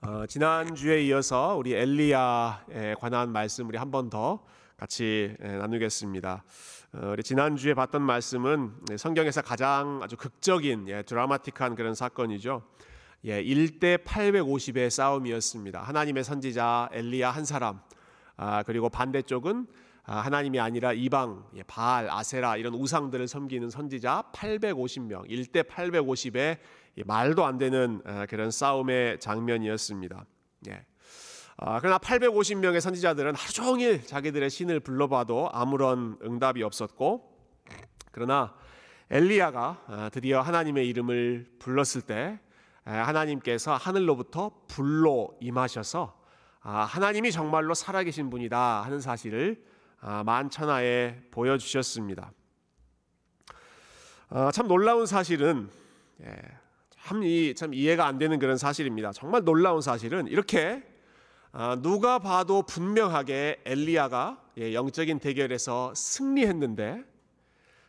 어, 지난 주에 이어서 우리 엘리야에 관한 말씀 우리 한 번 더 같이 예, 나누겠습니다. 어, 우리 지난 주에 봤던 말씀은 성경에서 가장 아주 극적인 예, 드라마틱한 그런 사건이죠. 예, 1대 850의 싸움이었습니다. 하나님의 선지자 엘리야 한 사람, 아, 그리고 반대쪽은 아, 하나님이 아니라 이방, 예, 바알, 아세라 이런 우상들을 섬기는 선지자 850명, 1대 850의 말도 안 되는 아, 그런 싸움의 장면이었습니다. 예. 아, 그러나 850명의 선지자들은 하루 종일 자기들의 신을 불러봐도 아무런 응답이 없었고, 그러나 엘리야가 아, 드디어 하나님의 이름을 불렀을 때 하나님께서 하늘로부터 불로 임하셔서 하나님이 정말로 살아계신 분이다 하는 사실을 만천하에 보여주셨습니다. 참 놀라운 사실은 예, 참, 이해가 안 되는 그런 사실입니다. 정말 놀라운 사실은 이렇게 아, 누가 봐도 분명하게 엘리야가 예, 영적인 대결에서 승리했는데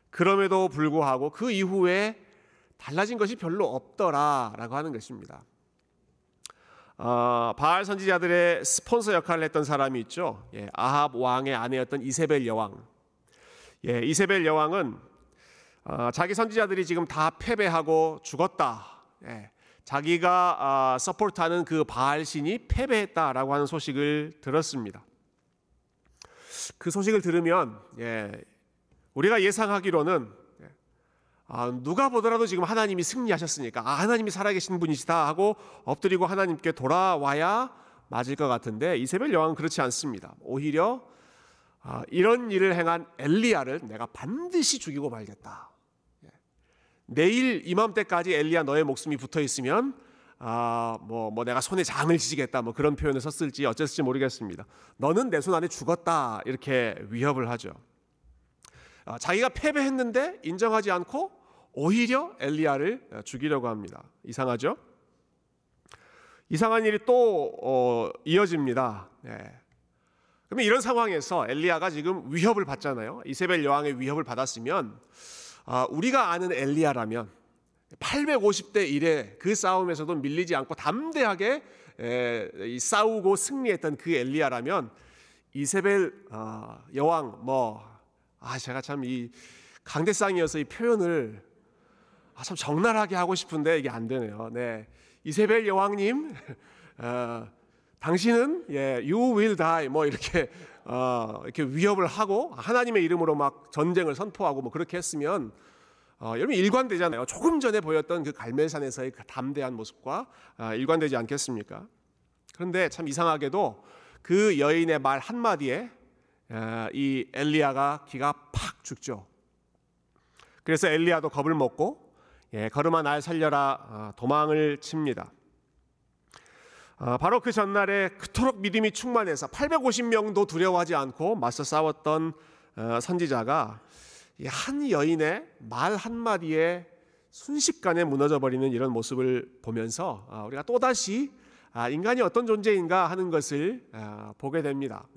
그럼에도 불구하고 그 이후에 달라진 것이 별로 없더라라고 하는 것입니다. 어, 바알 선지자들의 스폰서 역할을 했던 사람이 있죠. 예, 아합 왕의 아내였던 이세벨 여왕. 예, 이세벨 여왕은 어, 자기 선지자들이 지금 다 패배하고 죽었다. 예, 자기가 아, 서포트하는 그 바알 신이 패배했다라고 하는 소식을 들었습니다. 그 소식을 들으면 예, 우리가 예상하기로는 예, 아, 누가 보더라도 지금 하나님이 승리하셨으니까 아, 하나님이 살아계신 분이시다 하고 엎드리고 하나님께 돌아와야 맞을 것 같은데 이세벨 여왕은 그렇지 않습니다. 오히려 아, 이런 일을 행한 엘리야를 내가 반드시 죽이고 말겠다. 내일 이맘때까지 엘리야 너의 목숨이 붙어 있으면 아뭐뭐 뭐 내가 손에 장을 지지겠다 뭐 그런 표현을 썼을지 어쨌을지 모르겠습니다. 너는 내 손 안에 죽었다 이렇게 위협을 하죠. 아, 자기가 패배했는데 인정하지 않고 오히려 엘리야를 죽이려고 합니다. 이상하죠? 이상한 일이 또 어, 이어집니다. 네. 그러면 이런 상황에서 엘리야가 지금 위협을 받잖아요. 이세벨 여왕의 위협을 받았으면 아, 우리가 아는 엘리야라면 850대 1의 그 싸움에서도 밀리지 않고 담대하게 싸우고 승리했던 그 엘리야라면 이세벨 아, 여왕 뭐 아 제가 참 이 강대상이어서 이 표현을 아, 참 적나라하게 하고 싶은데 이게 안 되네요. 네. 이세벨 여왕님 어, 당신은 예, you will die 뭐 이렇게 어, 이렇게 위협을 하고 하나님의 이름으로 막 전쟁을 선포하고 뭐 그렇게 했으면 어, 여러분 일관되잖아요. 조금 전에 보였던 그 갈멜산에서의 그 담대한 모습과 어, 일관되지 않겠습니까? 그런데 참 이상하게도 그 여인의 말 한마디에 어, 이 엘리야가 기가 팍 죽죠. 그래서 엘리야도 겁을 먹고 예, 걸음아 날 살려라 어, 도망을 칩니다. 아, 바로 그 전날에 그토록 믿음이 충만해서 850명도 두려워하지 않고 맞서 싸웠던 어, 선지자가 한 여인의 말 한마디에 순식간에 무너져 버리는 이런 모습을 보면서 아, 우리가 또다시 아, 인간이 어떤 존재인가 하는 것을 보게 됩니다.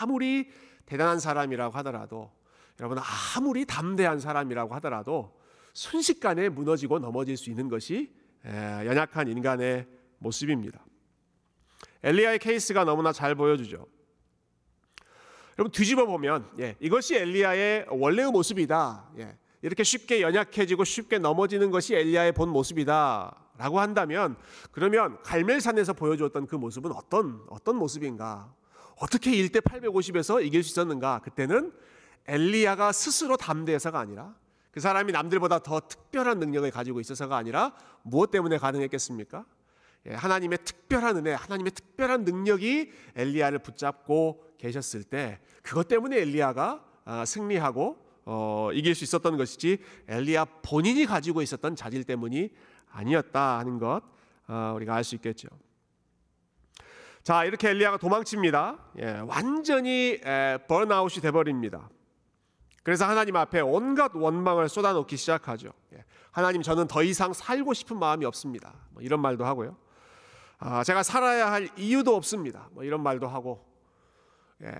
아무리 대단한 사람이라고 하더라도 여러분 아무리 담대한 사람이라고 하더라도 순식간에 무너지고 넘어질 수 있는 것이 연약한 인간의 모습입니다. 엘리야의 케이스가 너무나 잘 보여주죠. 여러분 뒤집어 보면 예, 이것이 엘리야의 원래의 모습이다. 예, 이렇게 쉽게 연약해지고 쉽게 넘어지는 것이 엘리야의 본 모습이다라고 한다면 그러면 갈멜산에서 보여주었던 그 모습은 어떤 어떤 모습인가? 어떻게 1대 850에서 이길 수 있었는가? 그때는 엘리야가 스스로 담대해서가 아니라 그 사람이 남들보다 더 특별한 능력을 가지고 있어서가 아니라 무엇 때문에 가능했겠습니까? 예, 하나님의 특별한 은혜, 하나님의 특별한 능력이 엘리야를 붙잡고 계셨을 때 그것 때문에 엘리야가 아, 승리하고 어, 이길 수 있었던 것이지 엘리야 본인이 가지고 있었던 자질 때문이 아니었다 하는 것 어, 우리가 알 수 있겠죠. 자 이렇게 엘리야가 도망칩니다. 예, 완전히 번아웃이 돼버립니다. 그래서 하나님 앞에 온갖 원망을 쏟아놓기 시작하죠. 예, 하나님 저는 더 이상 살고 싶은 마음이 없습니다. 뭐 이런 말도 하고요. 아, 제가 살아야 할 이유도 없습니다. 뭐 이런 말도 하고, 예.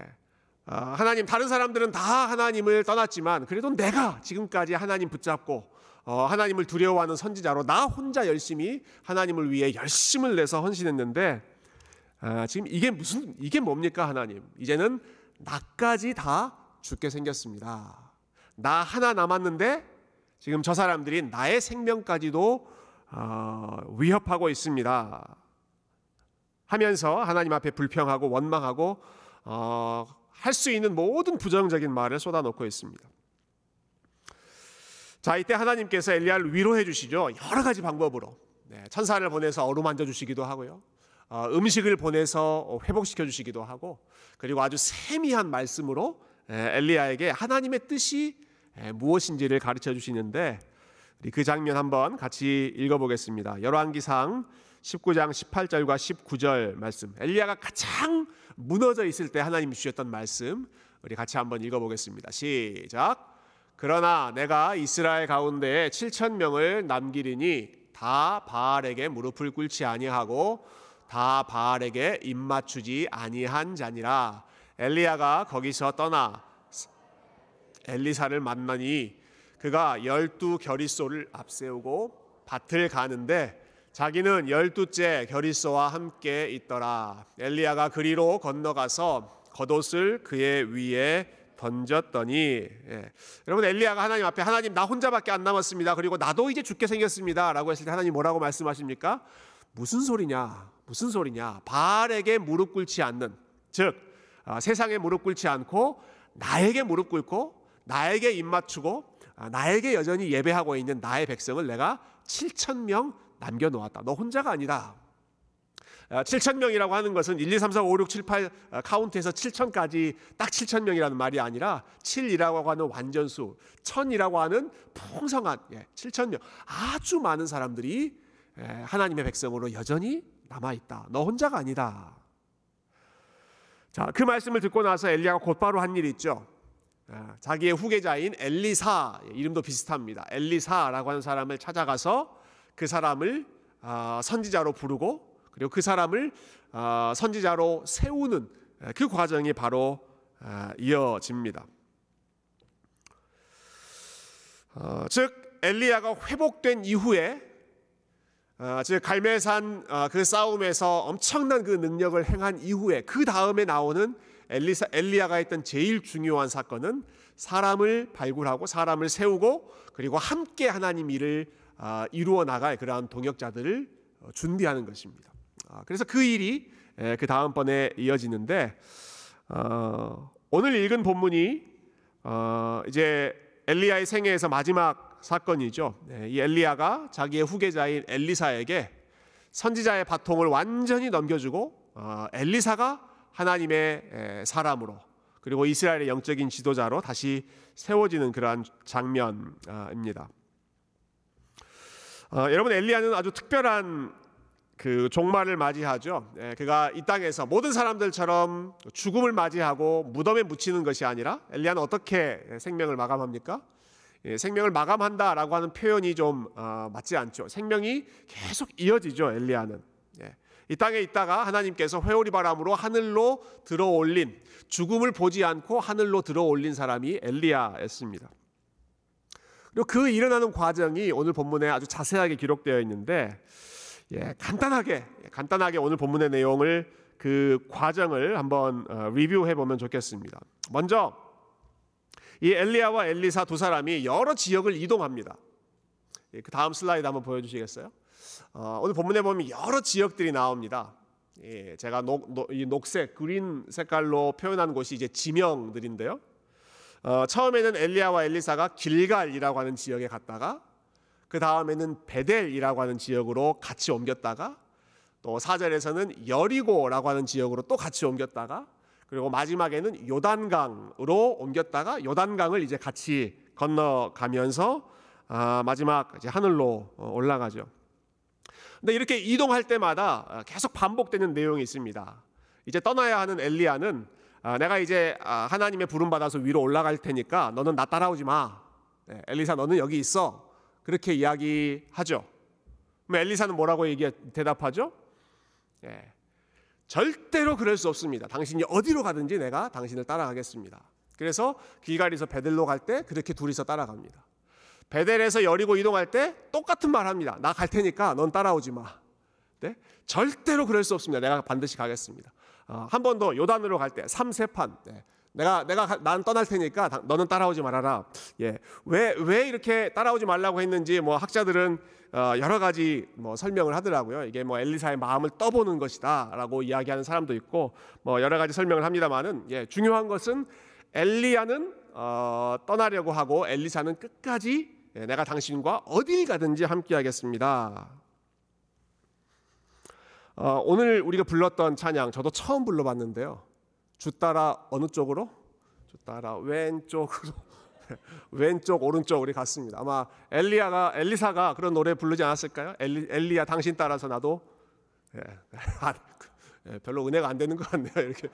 아, 하나님 다른 사람들은 다 하나님을 떠났지만 그래도 내가 지금까지 하나님 붙잡고 어, 하나님을 두려워하는 선지자로 나 혼자 열심히 하나님을 위해 열심을 내서 헌신했는데 아, 지금 이게 무슨 이게 뭡니까 하나님? 이제는 나까지 다 죽게 생겼습니다. 나 하나 남았는데 지금 저 사람들이 나의 생명까지도 어, 위협하고 있습니다. 하면서 하나님 앞에 불평하고 원망하고 어, 할 수 있는 모든 부정적인 말을 쏟아놓고 있습니다. 자 이때 하나님께서 엘리야를 위로해 주시죠. 여러 가지 방법으로 네, 천사를 보내서 어루만져 주시기도 하고요. 어, 음식을 보내서 회복시켜 주시기도 하고 그리고 아주 세미한 말씀으로 엘리야에게 하나님의 뜻이 무엇인지를 가르쳐 주시는데 그 장면 한번 같이 읽어보겠습니다. 열왕기상 19장 18절과 19절 말씀. 엘리야가 가장 무너져 있을 때 하나님이 주셨던 말씀 우리 같이 한번 읽어 보겠습니다. 시작. 그러나 내가 이스라엘 가운데 7천 명을 남기리니 다 바알에게 무릎을 꿇지 아니하고 다 바알에게 입 맞추지 아니한 자니라. 엘리야가 거기서 떠나 엘리사를 만나니 그가 열두 결의소를 앞세우고 밭을 가는데 자기는 열두째 결의소와 함께 있더라. 엘리야가 그리로 건너가서 겉옷을 그의 위에 던졌더니 예. 여러분 엘리야가 하나님 앞에 하나님 나 혼자밖에 안 남았습니다. 그리고 나도 이제 죽게 생겼습니다라고 했을 때 하나님 뭐라고 말씀하십니까? 무슨 소리냐? 무슨 소리냐? 바알에게 무릎 꿇지 않는 즉 아, 세상에 무릎 꿇지 않고 나에게 무릎 꿇고 나에게 입 맞추고 아, 나에게 여전히 예배하고 있는 나의 백성을 내가 7천 명 남겨 놓았다. 너 혼자가 아니다. 7천 아, 명이라고 하는 것은 1, 2, 3, 4, 5, 6, 7, 8 카운트에서 7천까지 딱 7천 명이라는 말이 아니라 7이라고 하는 완전수, 1000이라고 하는 풍성한 7천 예, 명 아주 많은 사람들이 예, 하나님의 백성으로 여전히 남아 있다. 너 혼자가 아니다. 자, 그 말씀을 듣고 나서 엘리야가 곧바로 한 일이 있죠. 아, 자기의 후계자인 엘리사 이름도 비슷합니다. 엘리사라고 하는 사람을 찾아가서 그 사람을 아, 선지자로 부르고 그리고 그 사람을 아, 선지자로 세우는 그 과정이 바로 이어집니다. 어, 즉 엘리야가 회복된 이후에 즉 갈멜산 그 싸움에서 엄청난 그 능력을 행한 이후에 그 다음에 나오는 엘리사, 엘리야가 했던 제일 중요한 사건은 사람을 발굴하고 사람을 세우고 그리고 함께 하나님 일을 아, 이루어 나갈 그러한 동역자들을 어, 준비하는 것입니다. 아, 그래서 그 일이 그 다음번에 이어지는데 어, 오늘 읽은 본문이 어, 이제 엘리야의 생애에서 마지막 사건이죠. 네, 이 엘리야가 자기의 후계자인 엘리사에게 선지자의 바통을 완전히 넘겨주고 엘리사가 하나님의 사람으로 그리고 이스라엘의 영적인 지도자로 다시 세워지는 그러한 장면입니다. 어, 여러분 엘리야는 아주 특별한 그 종말을 맞이하죠. 예, 그가 이 땅에서 모든 사람들처럼 죽음을 맞이하고 무덤에 묻히는 것이 아니라 엘리야는 어떻게 생명을 마감합니까? 예, 생명을 마감한다라고 하는 표현이 좀 어, 맞지 않죠. 생명이 계속 이어지죠. 엘리야는. 예. 이 땅에 있다가 하나님께서 회오리 바람으로 하늘로 들어올린 죽음을 보지 않고 하늘로 들어올린 사람이 엘리야였습니다. 그리고 그 일어나는 과정이 오늘 본문에 아주 자세하게 기록되어 있는데 예, 간단하게 간단하게 오늘 본문의 내용을 그 과정을 한번 어, 리뷰해 보면 좋겠습니다. 먼저 이 엘리야와 엘리사 두 사람이 여러 지역을 이동합니다. 예, 그 다음 슬라이드 한번 보여주시겠어요? 어, 오늘 본문에 보면 여러 지역들이 나옵니다. 예, 제가 녹, 녹, 이 녹색, 그린 색깔로 표현한 곳이 이제 지명들인데요. 어, 처음에는 엘리야와 엘리사가 길갈이라고 하는 지역에 갔다가 그 다음에는 베델이라고 하는 지역으로 같이 옮겼다가 또 4절에서는 여리고라고 하는 지역으로 또 같이 옮겼다가 그리고 마지막에는 요단강으로 옮겼다가 요단강을 이제 같이 건너가면서 아, 마지막 이제 하늘로 어, 올라가죠. 근데 이렇게 이동할 때마다 어, 계속 반복되는 내용이 있습니다. 이제 떠나야 하는 엘리야는 아, 내가 이제 아, 하나님의 부름 받아서 위로 올라갈 테니까 너는 나 따라오지 마. 네, 엘리사 너는 여기 있어. 그렇게 이야기하죠. 그럼 엘리사는 뭐라고 얘기 대답하죠? 예, 절대로 그럴 수 없습니다. 당신이 어디로 가든지 내가 당신을 따라가겠습니다. 그래서 길가리에서 베들로 갈 때 그렇게 둘이서 따라갑니다. 베델에서 여리고 이동할 때 똑같은 말 합니다. 나 갈 테니까 넌 따라오지 마. 네? 절대로 그럴 수 없습니다. 내가 반드시 가겠습니다. 어, 한번 더 요단으로 갈 때 삼세판. 네. 내가 내가 난 떠날 테니까 너는 따라오지 말아라. 예, 왜 왜 이렇게 따라오지 말라고 했는지 뭐 학자들은 어, 여러 가지 뭐 설명을 하더라고요. 이게 뭐 엘리사의 마음을 떠보는 것이다라고 이야기하는 사람도 있고 뭐 여러 가지 설명을 합니다만은 예, 중요한 것은 엘리야는 어, 떠나려고 하고 엘리사는 끝까지 예, 내가 당신과 어딜 가든지 함께하겠습니다. 어, 오늘 우리가 불렀던 찬양 저도 처음 불러봤는데요. 주 따라 어느 쪽으로? 주 따라 왼쪽으로. 왼쪽 오른쪽 우리 갔습니다. 아마 엘리야가 엘리사가 그런 노래 부르지 않았을까요? 엘리, 엘리야 당신 따라서 나도 예, 아, 예, 별로 은혜가 안 되는 것 같네요. 이렇게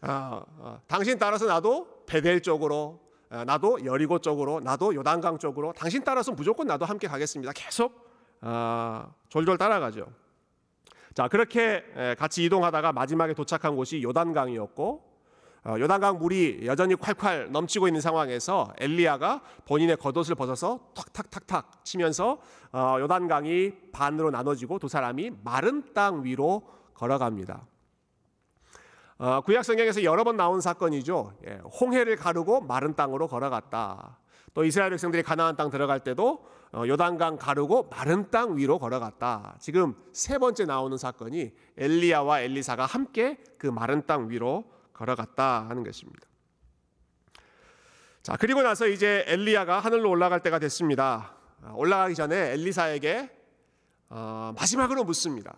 아, 아, 당신 따라서 나도 베델 쪽으로 아, 나도 여리고 쪽으로 나도 요단강 쪽으로 당신 따라서 무조건 나도 함께 가겠습니다. 계속 아, 졸졸 따라가죠. 자 그렇게 같이 이동하다가 마지막에 도착한 곳이 요단강이었고 어, 요단강 물이 여전히 콸콸 넘치고 있는 상황에서 엘리야가 본인의 겉옷을 벗어서 탁탁탁탁 치면서 어, 요단강이 반으로 나눠지고 두 사람이 마른 땅 위로 걸어갑니다. 어, 구약 성경에서 여러 번 나온 사건이죠. 예, 홍해를 가르고 마른 땅으로 걸어갔다. 또 이스라엘 백성들이 가나안 땅 들어갈 때도 요단강 가르고 마른 땅 위로 걸어갔다. 지금 세 번째 나오는 사건이 엘리야와 엘리사가 함께 그 마른 땅 위로 걸어갔다 하는 것입니다. 자, 그리고 나서 이제 엘리야가 하늘로 올라갈 때가 됐습니다. 아, 올라가기 전에 엘리사에게 어, 마지막으로 묻습니다.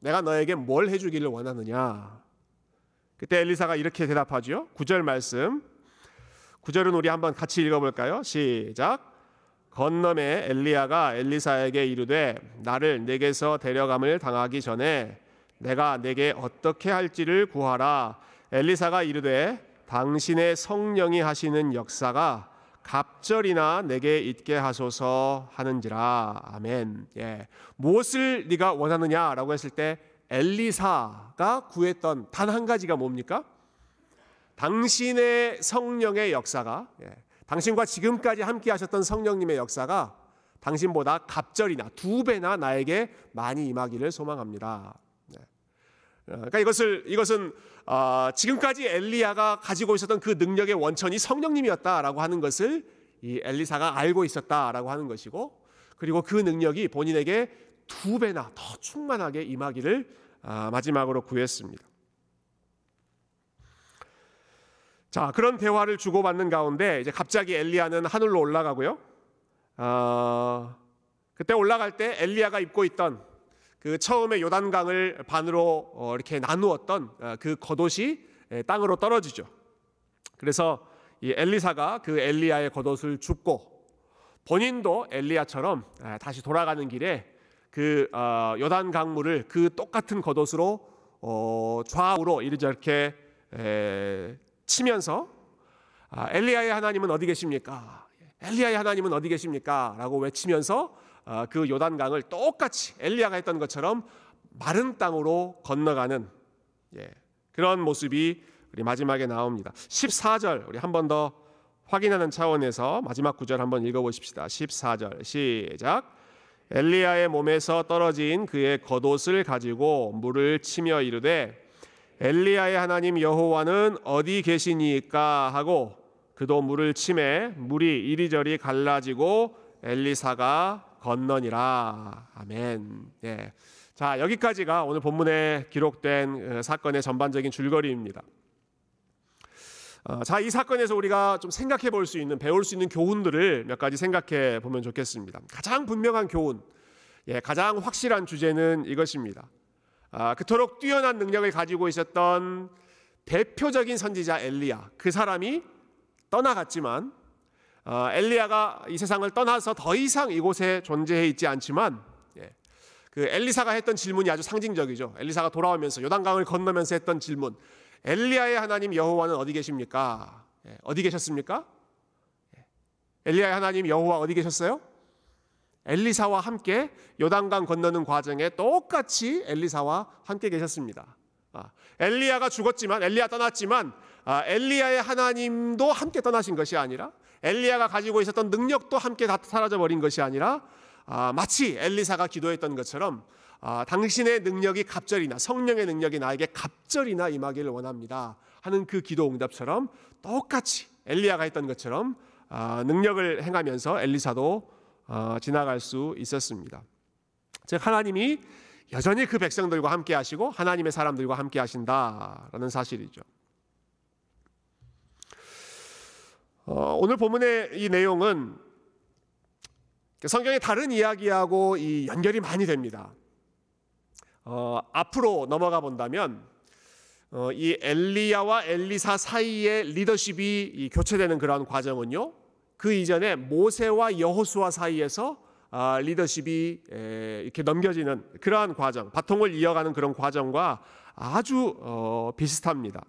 내가 너에게 뭘 해주기를 원하느냐? 그때 엘리사가 이렇게 대답하죠. 9절 말씀. 9절은 우리 한번 같이 읽어볼까요? 시작. 건너에 엘리야가 엘리사에게 이르되 나를 내게서 데려감을 당하기 전에 내가 내게 어떻게 할지를 구하라. 엘리사가 이르되 당신의 성령이 하시는 역사가 갑절이나 내게 있게 하소서 하는지라 아멘. 예. 무엇을 네가 원하느냐라고 했을 때 엘리사가 구했던 단 한 가지가 뭡니까? 당신의 성령의 역사가 예. 당신과 지금까지 함께 하셨던 성령님의 역사가 당신보다 갑절이나 두 배나 나에게 많이 임하기를 소망합니다. 어, 그러니까 이것을 이것은 어, 지금까지 엘리야가 가지고 있었던 그 능력의 원천이 성령님이었다라고 하는 것을 이 엘리사가 알고 있었다라고 하는 것이고 그리고 그 능력이 본인에게 두 배나 더 충만하게 임하기를 아, 마지막으로 구했습니다. 자 그런 대화를 주고받는 가운데 이제 갑자기 엘리야는 하늘로 올라가고요. 어, 그때 올라갈 때 엘리야가 입고 있던 그 처음에 요단강을 반으로 어, 이렇게 나누었던 어, 그 겉옷이 땅으로 떨어지죠. 그래서 이 엘리사가 그 엘리야의 겉옷을 줍고 본인도 엘리야처럼 다시 돌아가는 길에 그 어, 요단 강물을 그 똑같은 겉옷으로 좌우로 이렇게 치면서 아, 엘리야의 하나님은 어디 계십니까? 엘리야의 하나님은 어디 계십니까? 라고 외치면서 어, 그 요단강을 똑같이 엘리야가 했던 것처럼 마른 땅으로 건너가는 예, 그런 모습이 우리 마지막에 나옵니다. 14절 우리 한 번 더 확인하는 차원에서 마지막 구절 한번 읽어보십시다. 14절 시작. 엘리야의 몸에서 떨어진 그의 겉옷을 가지고 물을 치며 이르되 엘리야의 하나님 여호와는 어디 계시니까 하고 그도 물을 치매 물이 이리저리 갈라지고 엘리사가 건너니라. 아멘. 예. 자, 여기까지가 오늘 본문에 기록된 어, 사건의 전반적인 줄거리입니다. 어, 자, 이 사건에서 우리가 좀 생각해 볼 수 있는, 배울 수 있는 교훈들을 몇 가지 생각해 보면 좋겠습니다. 가장 분명한 교훈, 예, 가장 확실한 주제는 이것입니다. 아, 그토록 뛰어난 능력을 가지고 있었던 대표적인 선지자 엘리야, 그 사람이 떠나갔지만 어, 엘리야가 이 세상을 떠나서 더 이상 이곳에 존재해 있지 않지만 예, 그 엘리사가 했던 질문이 아주 상징적이죠. 엘리사가 돌아오면서 요단강을 건너면서 했던 질문. 엘리야의 하나님 여호와는 어디 계십니까? 예, 어디 계셨습니까? 예, 엘리야의 하나님 여호와 어디 계셨어요? 엘리사와 함께 요단강 건너는 과정에 똑같이 엘리사와 함께 계셨습니다. 아, 엘리야가 죽었지만 엘리야 떠났지만 아, 엘리야의 하나님도 함께 떠나신 것이 아니라 엘리야가 가지고 있었던 능력도 함께 다 사라져 버린 것이 아니라 아, 마치 엘리사가 기도했던 것처럼 아, 당신의 능력이 갑절이나 성령의 능력이 나에게 갑절이나 임하기를 원합니다. 하는 그 기도 응답처럼 똑같이 엘리야가 했던 것처럼 아, 능력을 행하면서 엘리사도 어, 지나갈 수 있었습니다. 즉 하나님이 여전히 그 백성들과 함께 하시고 하나님의 사람들과 함께 하신다라는 사실이죠. 어, 오늘 본문의 이 내용은 성경의 다른 이야기하고 이 연결이 많이 됩니다. 어, 앞으로 넘어가 본다면 어, 이 엘리야와 엘리사 사이의 리더십이 교체되는 그러한 과정은요. 그 이전에 모세와 여호수아 사이에서 아, 리더십이 에, 이렇게 넘겨지는 그러한 과정, 바통을 이어가는 그런 과정과 아주 어, 비슷합니다.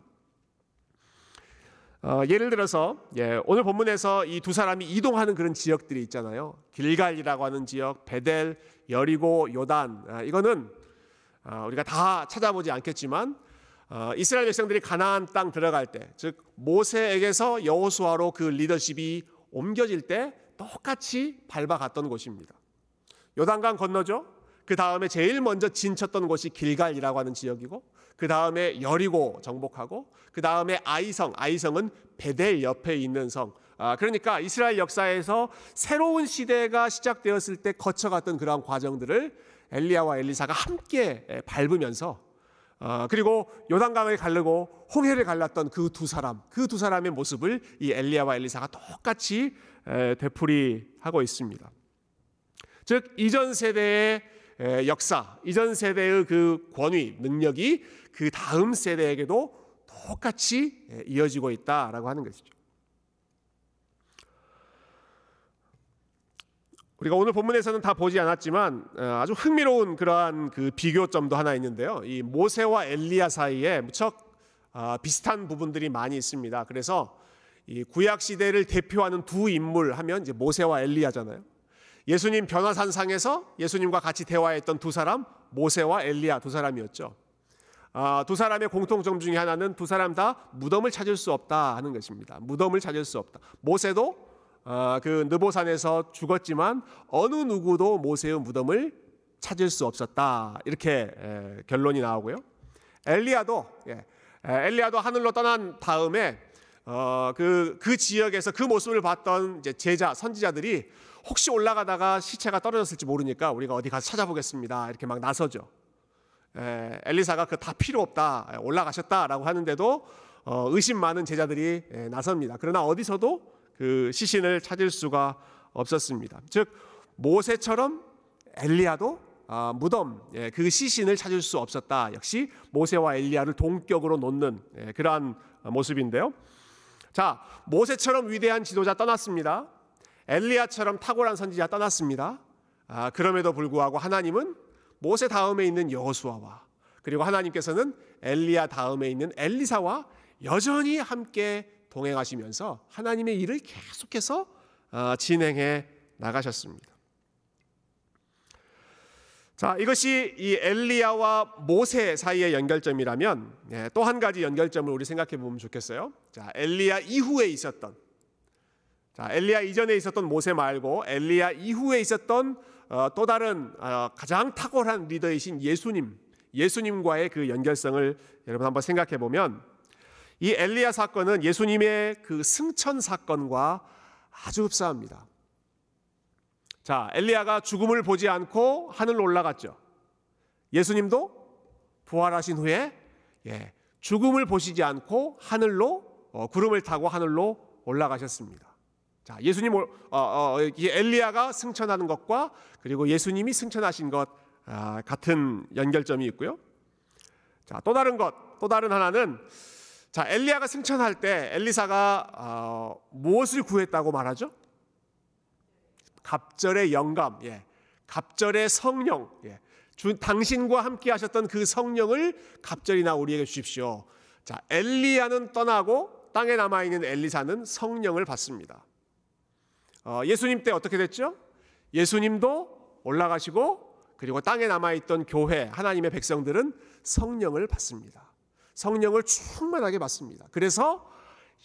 어, 예를 들어서 예, 오늘 본문에서 이 두 사람이 이동하는 그런 지역들이 있잖아요. 길갈이라고 하는 지역, 베델, 여리고, 요단. 아, 이거는 아, 우리가 다 찾아보지 않겠지만 어, 이스라엘 백성들이 가나안 땅 들어갈 때, 즉 모세에게서 여호수아로 그 리더십이 옮겨질 때 똑같이 밟아갔던 곳입니다. 요단강 건너죠. 그 다음에 제일 먼저 진쳤던 곳이 길갈이라고 하는 지역이고 그 다음에 여리고 정복하고 그 다음에 아이성 아이성은 베델 옆에 있는 성 아, 그러니까 이스라엘 역사에서 새로운 시대가 시작되었을 때 거쳐갔던 그러한 과정들을 엘리야와 엘리사가 함께 밟으면서 어, 그리고 요단강을 갈르고 홍해를 갈랐던 그 두 사람, 그 두 사람의 모습을 이 엘리야와 엘리사가 똑같이 에, 되풀이하고 있습니다. 즉 이전 세대의 역사, 이전 세대의 그 권위, 능력이 그 다음 세대에게도 똑같이 이어지고 있다라고 하는 것이죠. 우리가 오늘 본문에서는 다 보지 않았지만 어, 아주 흥미로운 그러한 그 비교점도 하나 있는데요. 이 모세와 엘리야 사이에 무척 아, 비슷한 부분들이 많이 있습니다. 그래서 이 구약 시대를 대표하는 두 인물 하면 이제 모세와 엘리야잖아요. 예수님 변화산상에서 예수님과 같이 대화했던 두 사람 모세와 엘리야 두 사람이었죠. 아, 두 사람의 공통점 중에 하나는 두 사람 다 무덤을 찾을 수 없다 하는 것입니다. 무덤을 찾을 수 없다. 모세도 아, 그 느보산에서 죽었지만 어느 누구도 모세의 무덤을 찾을 수 없었다 이렇게 에, 결론이 나오고요. 엘리야도 예, 엘리야도 하늘로 떠난 다음에 어, 그, 그 지역에서 그 모습을 봤던 이제 제자, 선지자들이 혹시 올라가다가 시체가 떨어졌을지 모르니까 우리가 어디 가서 찾아보겠습니다. 이렇게 막 나서죠. 에, 엘리사가 그 다 필요 없다. 올라가셨다라고 하는데도 어, 의심 많은 제자들이 에, 나섭니다. 그러나 어디서도 그 시신을 찾을 수가 없었습니다. 즉, 모세처럼 엘리야도 아, 무덤, 예, 그 시신을 찾을 수 없었다. 역시 모세와 엘리야를 동격으로 놓는 예, 그러한 모습인데요. 자, 모세처럼 위대한 지도자 떠났습니다. 엘리야처럼 탁월한 선지자 떠났습니다. 아, 그럼에도 불구하고 하나님은 모세 다음에 있는 여호수아와 그리고 하나님께서는 엘리야 다음에 있는 엘리사와 여전히 함께 동행하시면서 하나님의 일을 계속해서 아, 진행해 나가셨습니다. 자, 이것이 이 엘리야와 모세 사이의 연결점이라면 예, 또한 가지 연결점을 우리 생각해 보면 좋겠어요. 자, 엘리야 이후에 있었던 자, 엘리야 이전에 있었던 모세 말고 엘리야 이후에 있었던 어, 또 다른 어, 가장 탁월한 리더이신 예수님, 예수님과의 그 연결성을 여러분 한번 생각해 보면 이 엘리야 사건은 예수님의 그 승천 사건과 아주 흡사합니다. 자, 엘리야가 죽음을 보지 않고 하늘로 올라갔죠. 예수님도 부활하신 후에 예, 죽음을 보시지 않고 하늘로 어, 구름을 타고 하늘로 올라가셨습니다. 자, 예수님 어, 어, 엘리야가 승천하는 것과 그리고 예수님이 승천하신 것 아, 같은 연결점이 있고요. 자, 또 다른 것, 또 다른 하나는 자, 엘리야가 승천할 때 엘리사가 어, 무엇을 구했다고 말하죠? 갑절의 영감, 예. 갑절의 성령, 예. 주, 당신과 함께 하셨던 그 성령을 갑절이나 우리에게 주십시오. 자, 엘리야는 떠나고 땅에 남아 있는 엘리사는 성령을 받습니다. 어, 예수님 때 어떻게 됐죠? 예수님도 올라가시고 그리고 땅에 남아 있던 교회 하나님의 백성들은 성령을 받습니다. 성령을 충만하게 받습니다. 그래서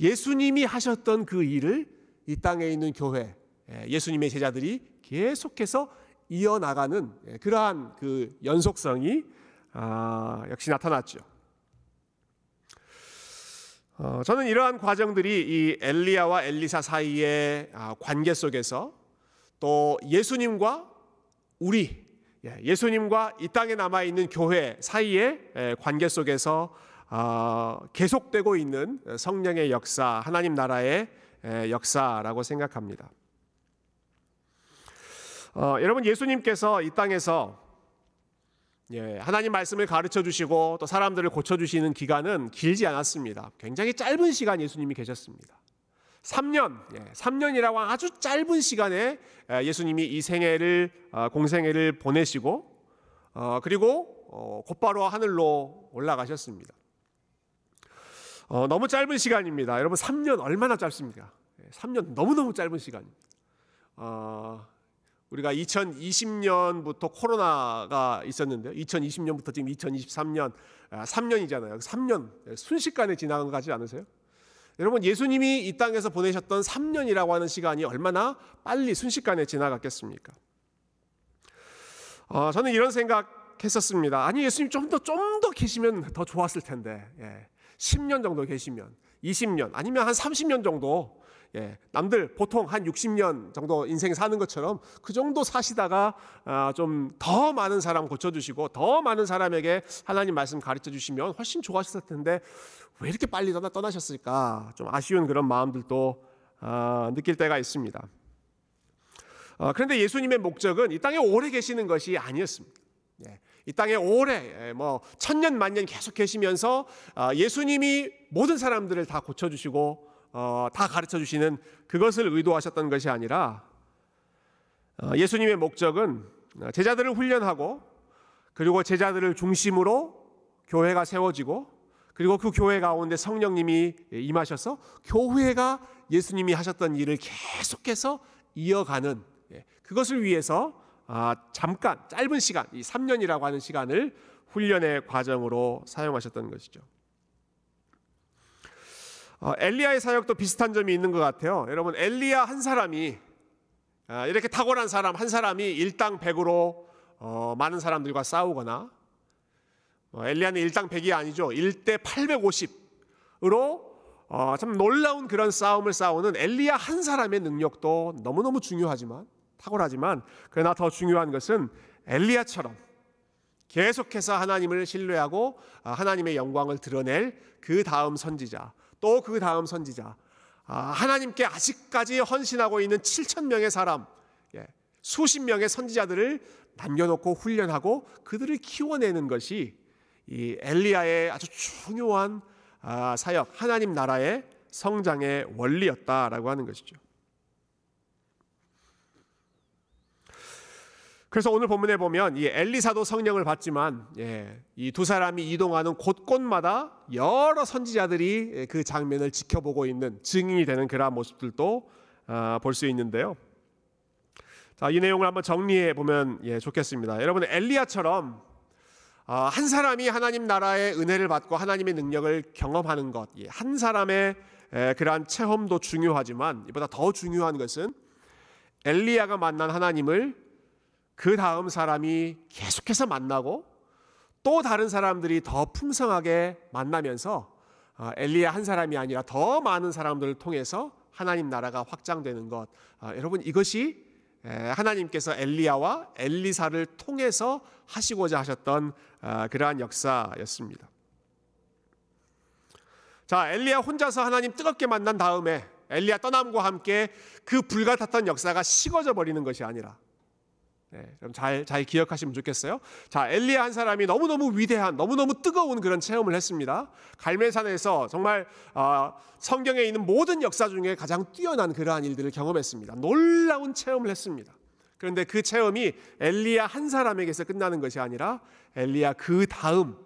예수님이 하셨던 그 일을 이 땅에 있는 교회 예, 예수님의 제자들이 계속해서 이어나가는 예, 그러한 그 연속성이 아, 역시 나타났죠. 어, 저는 이러한 과정들이 이 엘리야와 엘리사 사이의 아, 관계 속에서 또 예수님과 우리 예, 예수님과 이 땅에 남아 있는 교회 사이의 예, 관계 속에서 아, 계속되고 있는 성령의 역사, 하나님 나라의 예, 역사라고 생각합니다. 어, 여러분 예수님께서 이 땅에서 예, 하나님 말씀을 가르쳐 주시고 또 사람들을 고쳐 주시는 기간은 길지 않았습니다. 굉장히 짧은 시간 예수님이 계셨습니다. 3년, 예, 3년이라고 아주 짧은 시간에 예수님이 이 생애를 어, 공생애를 보내시고 어, 그리고 어, 곧바로 하늘로 올라가셨습니다. 너무 짧은 시간입니다. 여러분 3년 얼마나 짧습니까? 3년 예, 너무 너무 짧은 시간입니다. 우리가 2020년부터 코로나가 있었는데요. 2020년부터 지금 2023년 3년이잖아요. 3년 순식간에 지나간 것 같지 않으세요? 여러분 예수님이 이 땅에서 보내셨던 3년이라고 하는 시간이 얼마나 빨리 순식간에 지나갔겠습니까? 어, 저는 이런 생각했었습니다. 아니 예수님 좀 더 좀더 계시면 더 좋았을 텐데. 예. 10년 정도 계시면 20년 아니면 한 30년 정도 예, 남들 보통 한 60년 정도 인생 사는 것처럼 그 정도 사시다가 아, 좀 더 많은 사람 고쳐주시고 더 많은 사람에게 하나님 말씀 가르쳐 주시면 훨씬 좋았을 텐데 왜 이렇게 빨리 떠나, 떠나셨을까 좀 아쉬운 그런 마음들도 아, 느낄 때가 있습니다. 아, 그런데 예수님의 목적은 이 땅에 오래 계시는 것이 아니었습니다. 예, 이 땅에 오래 예, 뭐 천년 만년 계속 계시면서 아, 예수님이 모든 사람들을 다 고쳐 주시고 어, 다 가르쳐 주시는 그것을 의도하셨던 것이 아니라 어, 예수님의 목적은 제자들을 훈련하고 그리고 제자들을 중심으로 교회가 세워지고 그리고 그 교회 가운데 성령님이 임하셔서 교회가 예수님이 하셨던 일을 계속해서 이어가는 예, 그것을 위해서 아, 잠깐 짧은 시간 이 3년이라고 하는 시간을 훈련의 과정으로 사용하셨던 것이죠. 어, 엘리야의 사역도 비슷한 점이 있는 것 같아요. 여러분 엘리야 한 사람이 아, 이렇게 탁월한 사람 한 사람이 일당 백으로 어, 많은 사람들과 싸우거나 어, 엘리야는 일당 백이 아니죠. 1대 850으로 참 놀라운 그런 싸움을 싸우는 엘리야 한 사람의 능력도 너무너무 중요하지만 탁월하지만 그러나 더 중요한 것은 엘리야처럼 계속해서 하나님을 신뢰하고 하나님의 영광을 드러낼 그 다음 선지자 또 그 다음 선지자 아, 하나님께 아직까지 헌신하고 있는 7천 명의 사람 예, 수십 명의 선지자들을 남겨놓고 훈련하고 그들을 키워내는 것이 이 엘리야의 아주 중요한 아, 사역 하나님 나라의 성장의 원리였다라고 하는 것이죠. 그래서 오늘 본문에 보면 이 엘리사도 성령을 받지만 예, 이두 사람이 이동하는 곳곳마다 여러 선지자들이 그 장면을 지켜보고 있는 증인이 되는 그러한 모습들도 아, 볼수 있는데요. 자, 이 내용을 한번 정리해 보면 예, 좋겠습니다. 여러분 엘리야처럼 아, 한 사람이 하나님 나라의 은혜를 받고 하나님의 능력을 경험하는 것, 예, 한 사람의 그러한 체험도 중요하지만 이보다 더 중요한 것은 엘리야가 만난 하나님을 그 다음 사람이 계속해서 만나고 또 다른 사람들이 더 풍성하게 만나면서 어, 엘리야 한 사람이 아니라 더 많은 사람들을 통해서 하나님 나라가 확장되는 것. 어, 여러분 이것이 하나님께서 엘리야와 엘리사를 통해서 하시고자 하셨던 어, 그러한 역사였습니다. 자, 엘리야 혼자서 하나님 뜨겁게 만난 다음에 엘리야 떠남과 함께 그 불같았던 역사가 식어져 버리는 것이 아니라 네, 그럼 잘, 잘 기억하시면 좋겠어요. 자, 엘리야 한 사람이 너무너무 위대한, 너무너무 뜨거운 그런 체험을 했습니다. 갈멜산에서 정말 어, 성경에 있는 모든 역사 중에 가장 뛰어난 그러한 일들을 경험했습니다. 놀라운 체험을 했습니다. 그런데 그 체험이 엘리야 한 사람에게서 끝나는 것이 아니라 엘리야 그 다음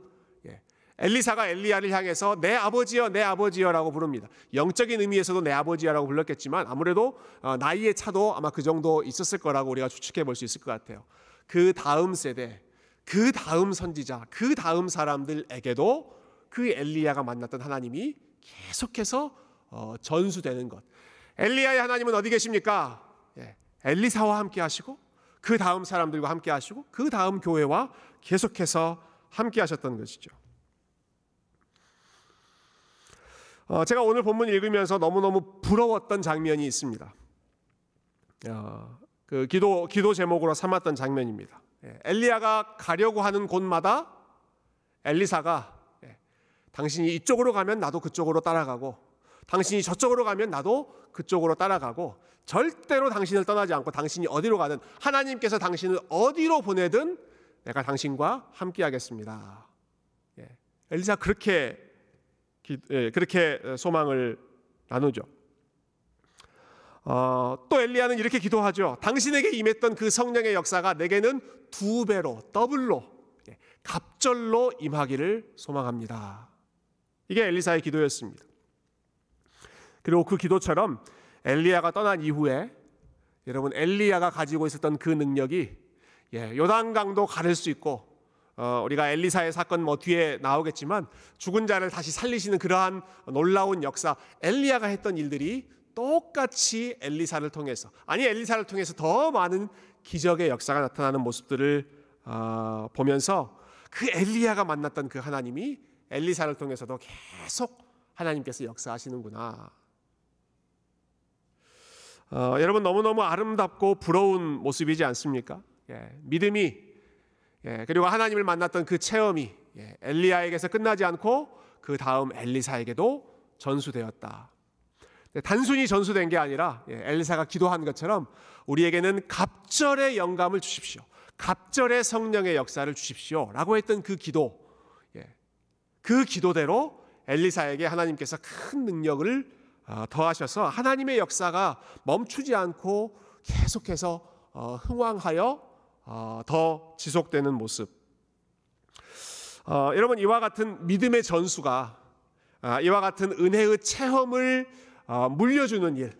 엘리사가 엘리야를 향해서 내 아버지여 내 아버지여라고 부릅니다. 영적인 의미에서도 내 아버지야라고 불렀겠지만 아무래도 어, 나이의 차도 아마 그 정도 있었을 거라고 우리가 추측해 볼 수 있을 것 같아요. 그 다음 세대, 그 다음 선지자, 그 다음 사람들에게도 그 엘리야가 만났던 하나님이 계속해서 어, 전수되는 것. 엘리야의 하나님은 어디 계십니까? 예, 엘리사와 함께 하시고 그 다음 사람들과 함께 하시고 그 다음 교회와 계속해서 함께 하셨던 것이죠. 어, 제가 오늘 본문 읽으면서 너무너무 부러웠던 장면이 있습니다. 어, 그 기도 기도 제목으로 삼았던 장면입니다. 예, 엘리야가 가려고 하는 곳마다 엘리사가 예, 당신이 이쪽으로 가면 나도 그쪽으로 따라가고 당신이 저쪽으로 가면 나도 그쪽으로 따라가고 절대로 당신을 떠나지 않고 당신이 어디로 가든 하나님께서 당신을 어디로 보내든 내가 당신과 함께하겠습니다. 예, 엘리사 그렇게 예, 그렇게 소망을 나누죠. 어, 또 엘리야는 이렇게 기도하죠. 당신에게 임했던 그 성령의 역사가 내게는 두 배로 더블로 예, 갑절로 임하기를 소망합니다. 이게 엘리사의 기도였습니다. 그리고 그 기도처럼 엘리야가 떠난 이후에 여러분 엘리야가 가지고 있었던 그 능력이 예, 요단강도 가를 수 있고 어, 우리가 엘리사의 사건 뭐 뒤에 나오겠지만 죽은 자를 다시 살리시는 그러한 놀라운 역사 엘리야가 했던 일들이 똑같이 엘리사를 통해서 아니 엘리사를 통해서 더 많은 기적의 역사가 나타나는 모습들을 어, 보면서 그 엘리야가 만났던 그 하나님이 엘리사를 통해서도 계속 하나님께서 역사하시는구나. 어, 여러분 너무너무 아름답고 부러운 모습이지 않습니까? 예, 믿음이 예, 그리고 하나님을 만났던 그 체험이 예, 엘리야에게서 끝나지 않고 그 다음 엘리사에게도 전수되었다. 단순히 전수된 게 아니라 예, 엘리사가 기도한 것처럼 우리에게는 갑절의 영감을 주십시오. 갑절의 성령의 역사를 주십시오라고 했던 그 기도, 예, 그 기도대로 엘리사에게 하나님께서 큰 능력을 어, 더하셔서 하나님의 역사가 멈추지 않고 계속해서 어, 흥왕하여 어, 더 지속되는 모습. 여러분 이와 같은 믿음의 전수가 아, 이와 같은 은혜의 체험을 물려주는 일,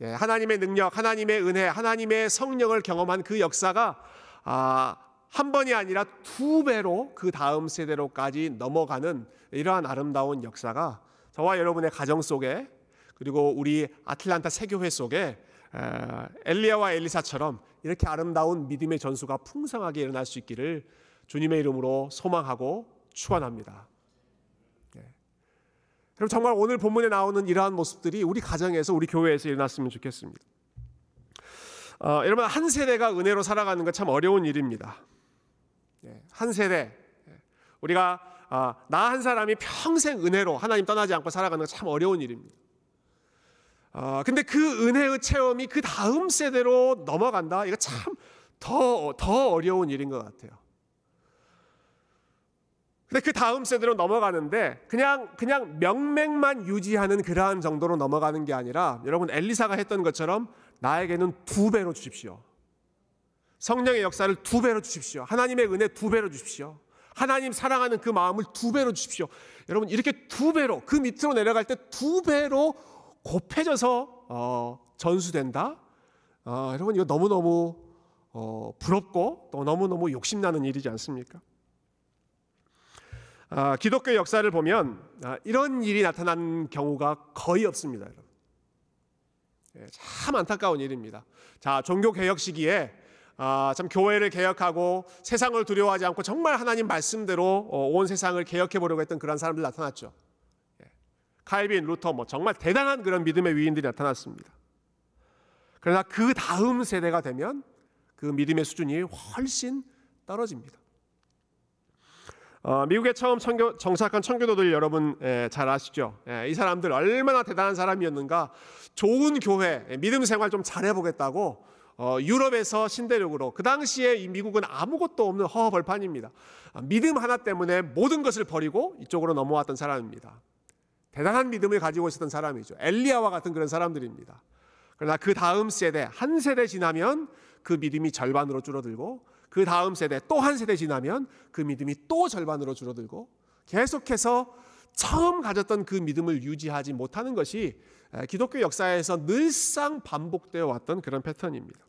예, 하나님의 능력, 하나님의 은혜, 하나님의 성령을 경험한 그 역사가 아, 한 번이 아니라 두 배로 그 다음 세대로까지 넘어가는 이러한 아름다운 역사가 저와 여러분의 가정 속에 그리고 우리 아틀란타 세교회 속에 엘리야와 엘리사처럼 이렇게 아름다운 믿음의 전수가 풍성하게 일어날 수 있기를 주님의 이름으로 소망하고 축원합니다. 예. 그럼 정말 오늘 본문에 나오는 이러한 모습들이 우리 가정에서 우리 교회에서 일어났으면 좋겠습니다. 어, 여러분 한 세대가 은혜로 살아가는 것참 어려운 일입니다. 예. 한 세대 예. 우리가 아, 나한 사람이 평생 은혜로 하나님 떠나지 않고 살아가는 것참 어려운 일입니다. 아, 근데 그 은혜의 체험이 그 다음 세대로 넘어간다. 이거 참 더 더 어려운 일인 것 같아요. 근데 그 다음 세대로 넘어가는데 그냥 그냥 명맥만 유지하는 그러한 정도로 넘어가는 게 아니라 여러분 엘리사가 했던 것처럼 나에게는 두 배로 주십시오. 성령의 역사를 두 배로 주십시오. 하나님의 은혜 두 배로 주십시오. 하나님 사랑하는 그 마음을 두 배로 주십시오. 여러분 이렇게 두 배로 그 밑으로 내려갈 때 두 배로 곱해져서 어, 전수된다. 어, 여러분 이거 너무 너무 어, 부럽고 또 너무 너무 욕심나는 일이지 않습니까? 아, 기독교 역사를 보면 아, 이런 일이 나타난 경우가 거의 없습니다, 여러분. 예, 참 안타까운 일입니다. 자, 종교 개혁 시기에 아, 참 교회를 개혁하고 세상을 두려워하지 않고 정말 하나님 말씀대로 어, 온 세상을 개혁해 보려고 했던 그런 사람들 나타났죠. 칼빈, 루터 뭐 정말 대단한 그런 믿음의 위인들이 나타났습니다. 그러나 그 다음 세대가 되면 그 믿음의 수준이 훨씬 떨어집니다. 어, 미국에 처음 청교, 정착한 청교도들 여러분 예, 잘 아시죠? 예, 이 사람들 얼마나 대단한 사람이었는가? 좋은 교회, 예, 믿음 생활 좀 잘해보겠다고 어, 유럽에서 신대륙으로 그 당시에 이 미국은 아무것도 없는 허허벌판입니다. 아, 믿음 하나 때문에 모든 것을 버리고 이쪽으로 넘어왔던 사람입니다. 대단한 믿음을 가지고 있었던 사람이죠. 엘리야와 같은 그런 사람들입니다. 그러나 그 다음 세대, 한 세대 지나면 그 믿음이 절반으로 줄어들고 그 다음 세대 또 한 세대 지나면 그 믿음이 또 절반으로 줄어들고 계속해서 처음 가졌던 그 믿음을 유지하지 못하는 것이 기독교 역사에서 늘상 반복되어 왔던 그런 패턴입니다.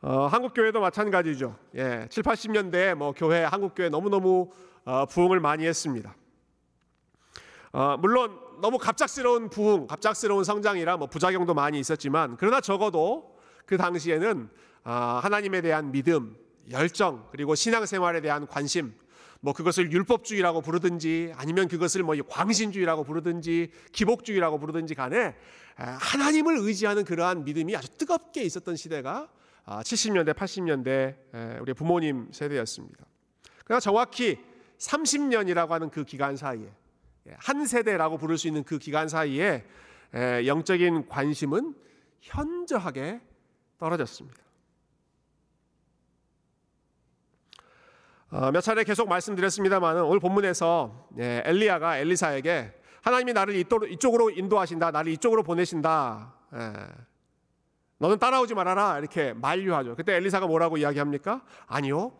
어, 한국 교회도 마찬가지죠. 예, 7, 80년대에 뭐 교회 한국 교회 너무너무 어, 부흥을 많이 했습니다. 어, 물론 너무 갑작스러운 부흥, 갑작스러운 성장이라 뭐 부작용도 많이 있었지만 그러나 적어도 그 당시에는 아, 하나님에 대한 믿음, 열정 그리고 신앙생활에 대한 관심 뭐 그것을 율법주의라고 부르든지 아니면 그것을 뭐 광신주의라고 부르든지 기복주의라고 부르든지 간에 하나님을 의지하는 그러한 믿음이 아주 뜨겁게 있었던 시대가 70년대, 아, 80년대 우리 부모님 세대였습니다. 그러나 정확히 30년이라고 하는 그 기간 사이에 예, 한 세대라고 부를 수 있는 그 기간 사이에 영적인 관심은 현저하게 떨어졌습니다. 어, 몇 차례 계속 말씀드렸습니다만 오늘 본문에서 예, 엘리야가 엘리사에게 하나님이 나를 이쪽으로 인도하신다, 나를 이쪽으로 보내신다. 예, 너는 따라오지 말아라 이렇게 만류하죠. 그때 엘리사가 뭐라고 이야기합니까? 아니요,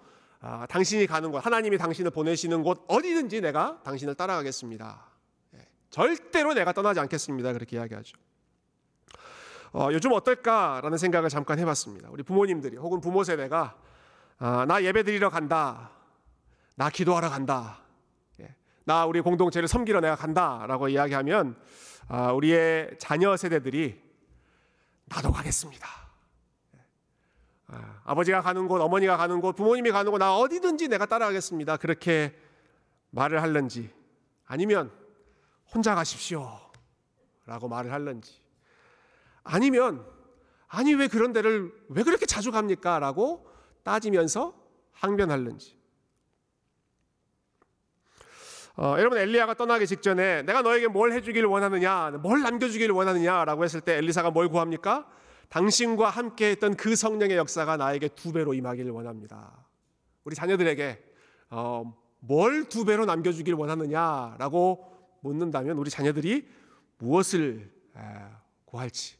아, 당신이 가는 곳, 하나님이 당신을 보내시는 곳 어디든지 내가 당신을 따라가겠습니다. 예, 절대로 내가 떠나지 않겠습니다. 그렇게 이야기하죠. 어, 요즘 어떨까라는 생각을 잠깐 해봤습니다. 우리 부모님들이 혹은 부모 세대가 아, 나 예배 드리러 간다. 나 기도하러 간다. 예. 나 우리 공동체를 섬기러 내가 간다라고 이야기하면 아, 우리의 자녀 세대들이 나도 가겠습니다. 예. 아, 아버지가 가는 곳, 어머니가 가는 곳, 부모님이 가는 곳, 나 어디든지 내가 따라가겠습니다. 그렇게 말을 할는지 아니면 혼자 가십시오. 라고 말을 할는지 아니면 아니 왜 그런 데를 왜 그렇게 자주 갑니까? 라고 따지면서 항변할는지 어, 여러분 엘리야가 떠나기 직전에 내가 너에게 뭘 해주기를 원하느냐, 뭘 남겨주기를 원하느냐라고 했을 때 엘리사가 뭘 구합니까? 당신과 함께 했던 그 성령의 역사가 나에게 두 배로 임하기를 원합니다. 우리 자녀들에게 어, 뭘 두 배로 남겨주기를 원하느냐라고 묻는다면 우리 자녀들이 무엇을 에, 구할지.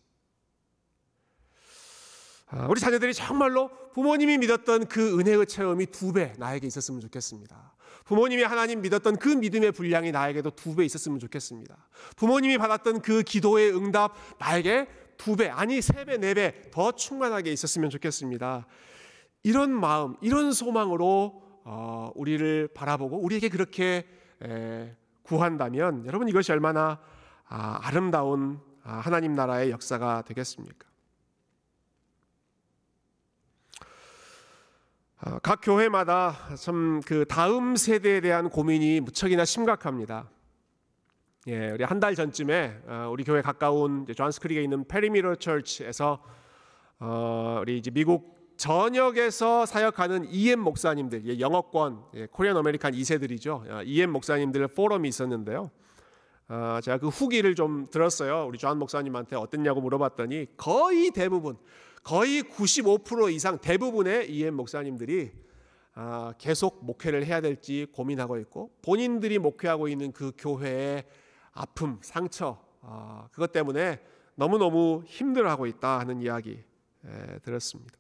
아, 우리 자녀들이 정말로 부모님이 믿었던 그 은혜의 체험이 두 배 나에게 있었으면 좋겠습니다. 부모님이 하나님 믿었던 그 믿음의 분량이 나에게도 두 배 있었으면 좋겠습니다. 부모님이 받았던 그 기도의 응답 나에게 두 배, 아니 세 배, 네 배 더 충만하게 있었으면 좋겠습니다. 이런 마음, 이런 소망으로 어, 우리를 바라보고 우리에게 그렇게 구한다면 여러분 이것이 얼마나 아, 아름다운 아, 하나님 나라의 역사가 되겠습니까? 어, 각 교회마다 참 그 다음 세대에 대한 고민이 무척이나 심각합니다. 예, 우리 한 달 전쯤에 어, 우리 교회 가까운 존스크릭에 있는 Perimeter Church에서 어, 우리 이제 미국 전역에서 사역하는 EM 목사님들, 예, 영어권 예, Korean American 2세들이죠. EM 목사님들 포럼이 있었는데요. 제가 그 후기를 좀 들었어요. 우리 존 목사님한테 어땠냐고 물어봤더니 거의 대부분 거의 95% 이상 대부분의 EM 목사님들이 아, 계속 목회를 해야 될지 고민하고 있고 본인들이 목회하고 있는 그 교회의 아픔, 상처 아, 그것 때문에 너무 너무 힘들어하고 있다 하는 이야기 들었습니다.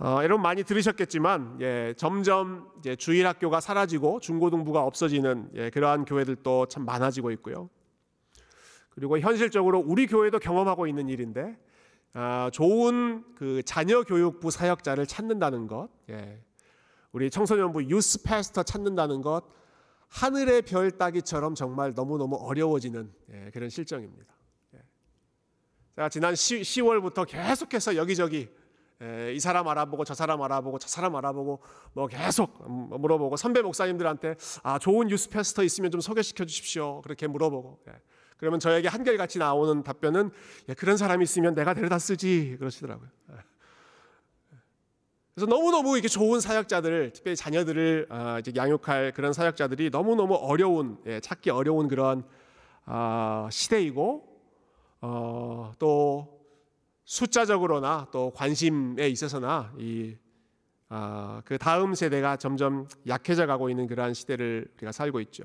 어, 여러분 많이 들으셨겠지만 예, 점점 이제 주일학교가 사라지고 중고등부가 없어지는 예, 그러한 교회들도 참 많아지고 있고요. 그리고 현실적으로 우리 교회도 경험하고 있는 일인데 아, 좋은 그 자녀 교육부 사역자를 찾는다는 것, 예. 우리 청소년부 유스 패스터 찾는다는 것, 하늘의 별 따기처럼 정말 너무 너무 어려워지는 예, 그런 실정입니다. 예. 제가 지난 10, 월부터 계속해서 여기저기 예, 이 사람 알아보고 저 사람 알아보고 저 사람 알아보고 뭐 계속 물어보고 선배 목사님들한테 아 좋은 유스 패스터 있으면 좀 소개시켜 주십시오 그렇게 물어보고. 예. 그러면 저에게 한결같이 나오는 답변은 예, 그런 사람이 있으면 내가 데려다 쓰지 그러시더라고요. 예. 그래서 너무너무 이게 좋은 사역자들, 특별히 자녀들을 아, 양육할 그런 사역자들이 너무너무 어려운, 예, 찾기 어려운 그런 아, 시대이고, 어, 또 숫자적으로나 또 관심에 있어서나 이, 아, 그 다음 세대가 점점 약해져 가고 있는 그러한 시대를 우리가 살고 있죠.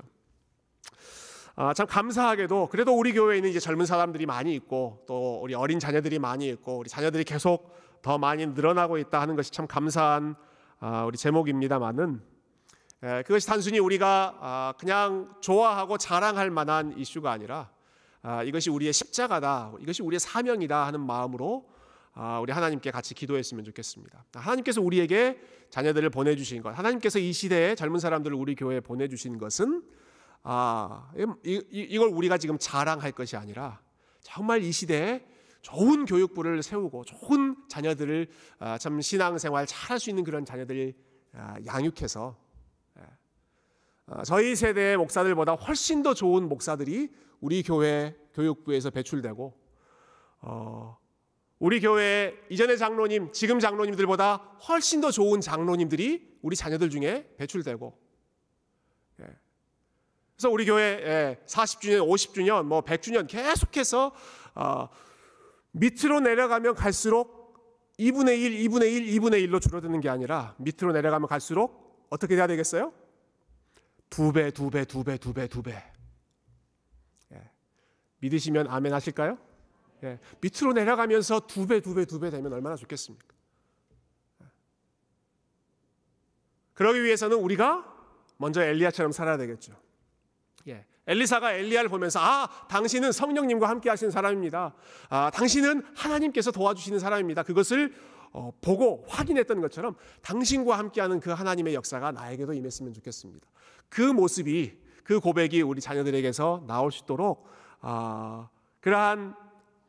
아, 참 감사하게도 그래도 우리 교회에 있는 이제 젊은 사람들이 많이 있고 또 우리 어린 자녀들이 많이 있고 우리 자녀들이 계속 더 많이 늘어나고 있다 하는 것이 참 감사한 아, 우리 제목입니다만은 에, 그것이 단순히 우리가 아, 그냥 좋아하고 자랑할 만한 이슈가 아니라 아, 이것이 우리의 십자가다 이것이 우리의 사명이다 하는 마음으로 아, 우리 하나님께 같이 기도했으면 좋겠습니다. 하나님께서 우리에게 자녀들을 보내주신 것, 하나님께서 이 시대에 젊은 사람들을 우리 교회에 보내주신 것은 아, 이걸 우리가 지금 자랑할 것이 아니라 정말 이 시대에 좋은 교육부를 세우고 좋은 자녀들을 아, 참 신앙생활 잘할 수 있는 그런 자녀들 아, 양육해서 예. 아, 저희 세대의 목사들보다 훨씬 더 좋은 목사들이 우리 교회 교육부에서 배출되고 어, 우리 교회 이전의 장로님, 지금 장로님들보다 훨씬 더 좋은 장로님들이 우리 자녀들 중에 배출되고 예. 그래서 우리 교회 40주년, 50주년, 뭐 100주년 계속해서 어, 밑으로 내려가면 갈수록 2분의 1, 2분의 1, 2분의 1로 줄어드는 게 아니라 밑으로 내려가면 갈수록 어떻게 돼야 되겠어요? 두 배, 두 배, 두 배, 두 배, 두 배. 예. 믿으시면 아멘 하실까요? 예. 밑으로 내려가면서 두 배, 두 배, 두 배 되면 얼마나 좋겠습니까? 예. 그러기 위해서는 우리가 먼저 엘리야처럼 살아야 되겠죠. 예. 엘리사가 엘리야를 보면서 아 당신은 성령님과 함께 하시는 사람입니다. 아 당신은 하나님께서 도와주시는 사람입니다. 그것을 어, 보고 확인했던 것처럼 당신과 함께하는 그 하나님의 역사가 나에게도 임했으면 좋겠습니다. 그 모습이 그 고백이 우리 자녀들에게서 나올 수 있도록 아, 그러한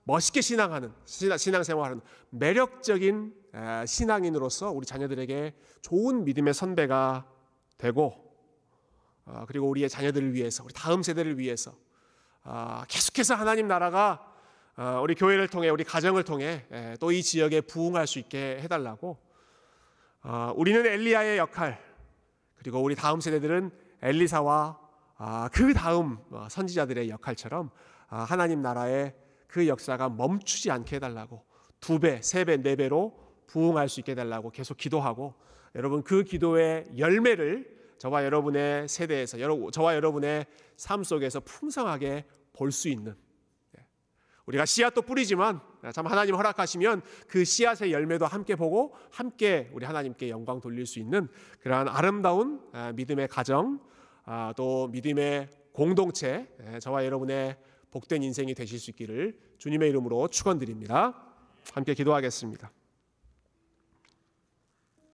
멋있게 신앙하는 신앙 생활하는 매력적인 신앙인으로서 우리 자녀들에게 좋은 믿음의 선배가 되고 아, 그리고 우리의 자녀들을 위해서 우리 다음 세대를 위해서 아, 계속해서 하나님 나라가 아, 우리 교회를 통해 우리 가정을 통해 또 이 지역에 부흥할 수 있게 해달라고. 우리는 엘리야의 역할 그리고 우리 다음 세대들은 엘리사와 그 다음 어, 선지자들의 역할처럼 하나님 나라의 그 역사가 멈추지 않게 해달라고. 두 배, 세 배, 네 배로 부흥할 수 있게 해달라고 계속 기도하고 여러분 그 기도의 열매를 저와 여러분의 세대에서 저와 여러분의 삶 속에서 풍성하게 볼 수 있는 예. 우리가 씨앗도 뿌리지만 참 하나님 허락하시면 그 씨앗의 열매도 함께 보고 함께 우리 하나님께 영광 돌릴 수 있는 그러한 아름다운 아, 믿음의 가정 아, 또 믿음의 공동체 예, 저와 여러분의 복된 인생이 되실 수 있기를 주님의 이름으로 축원드립니다. 함께 기도하겠습니다.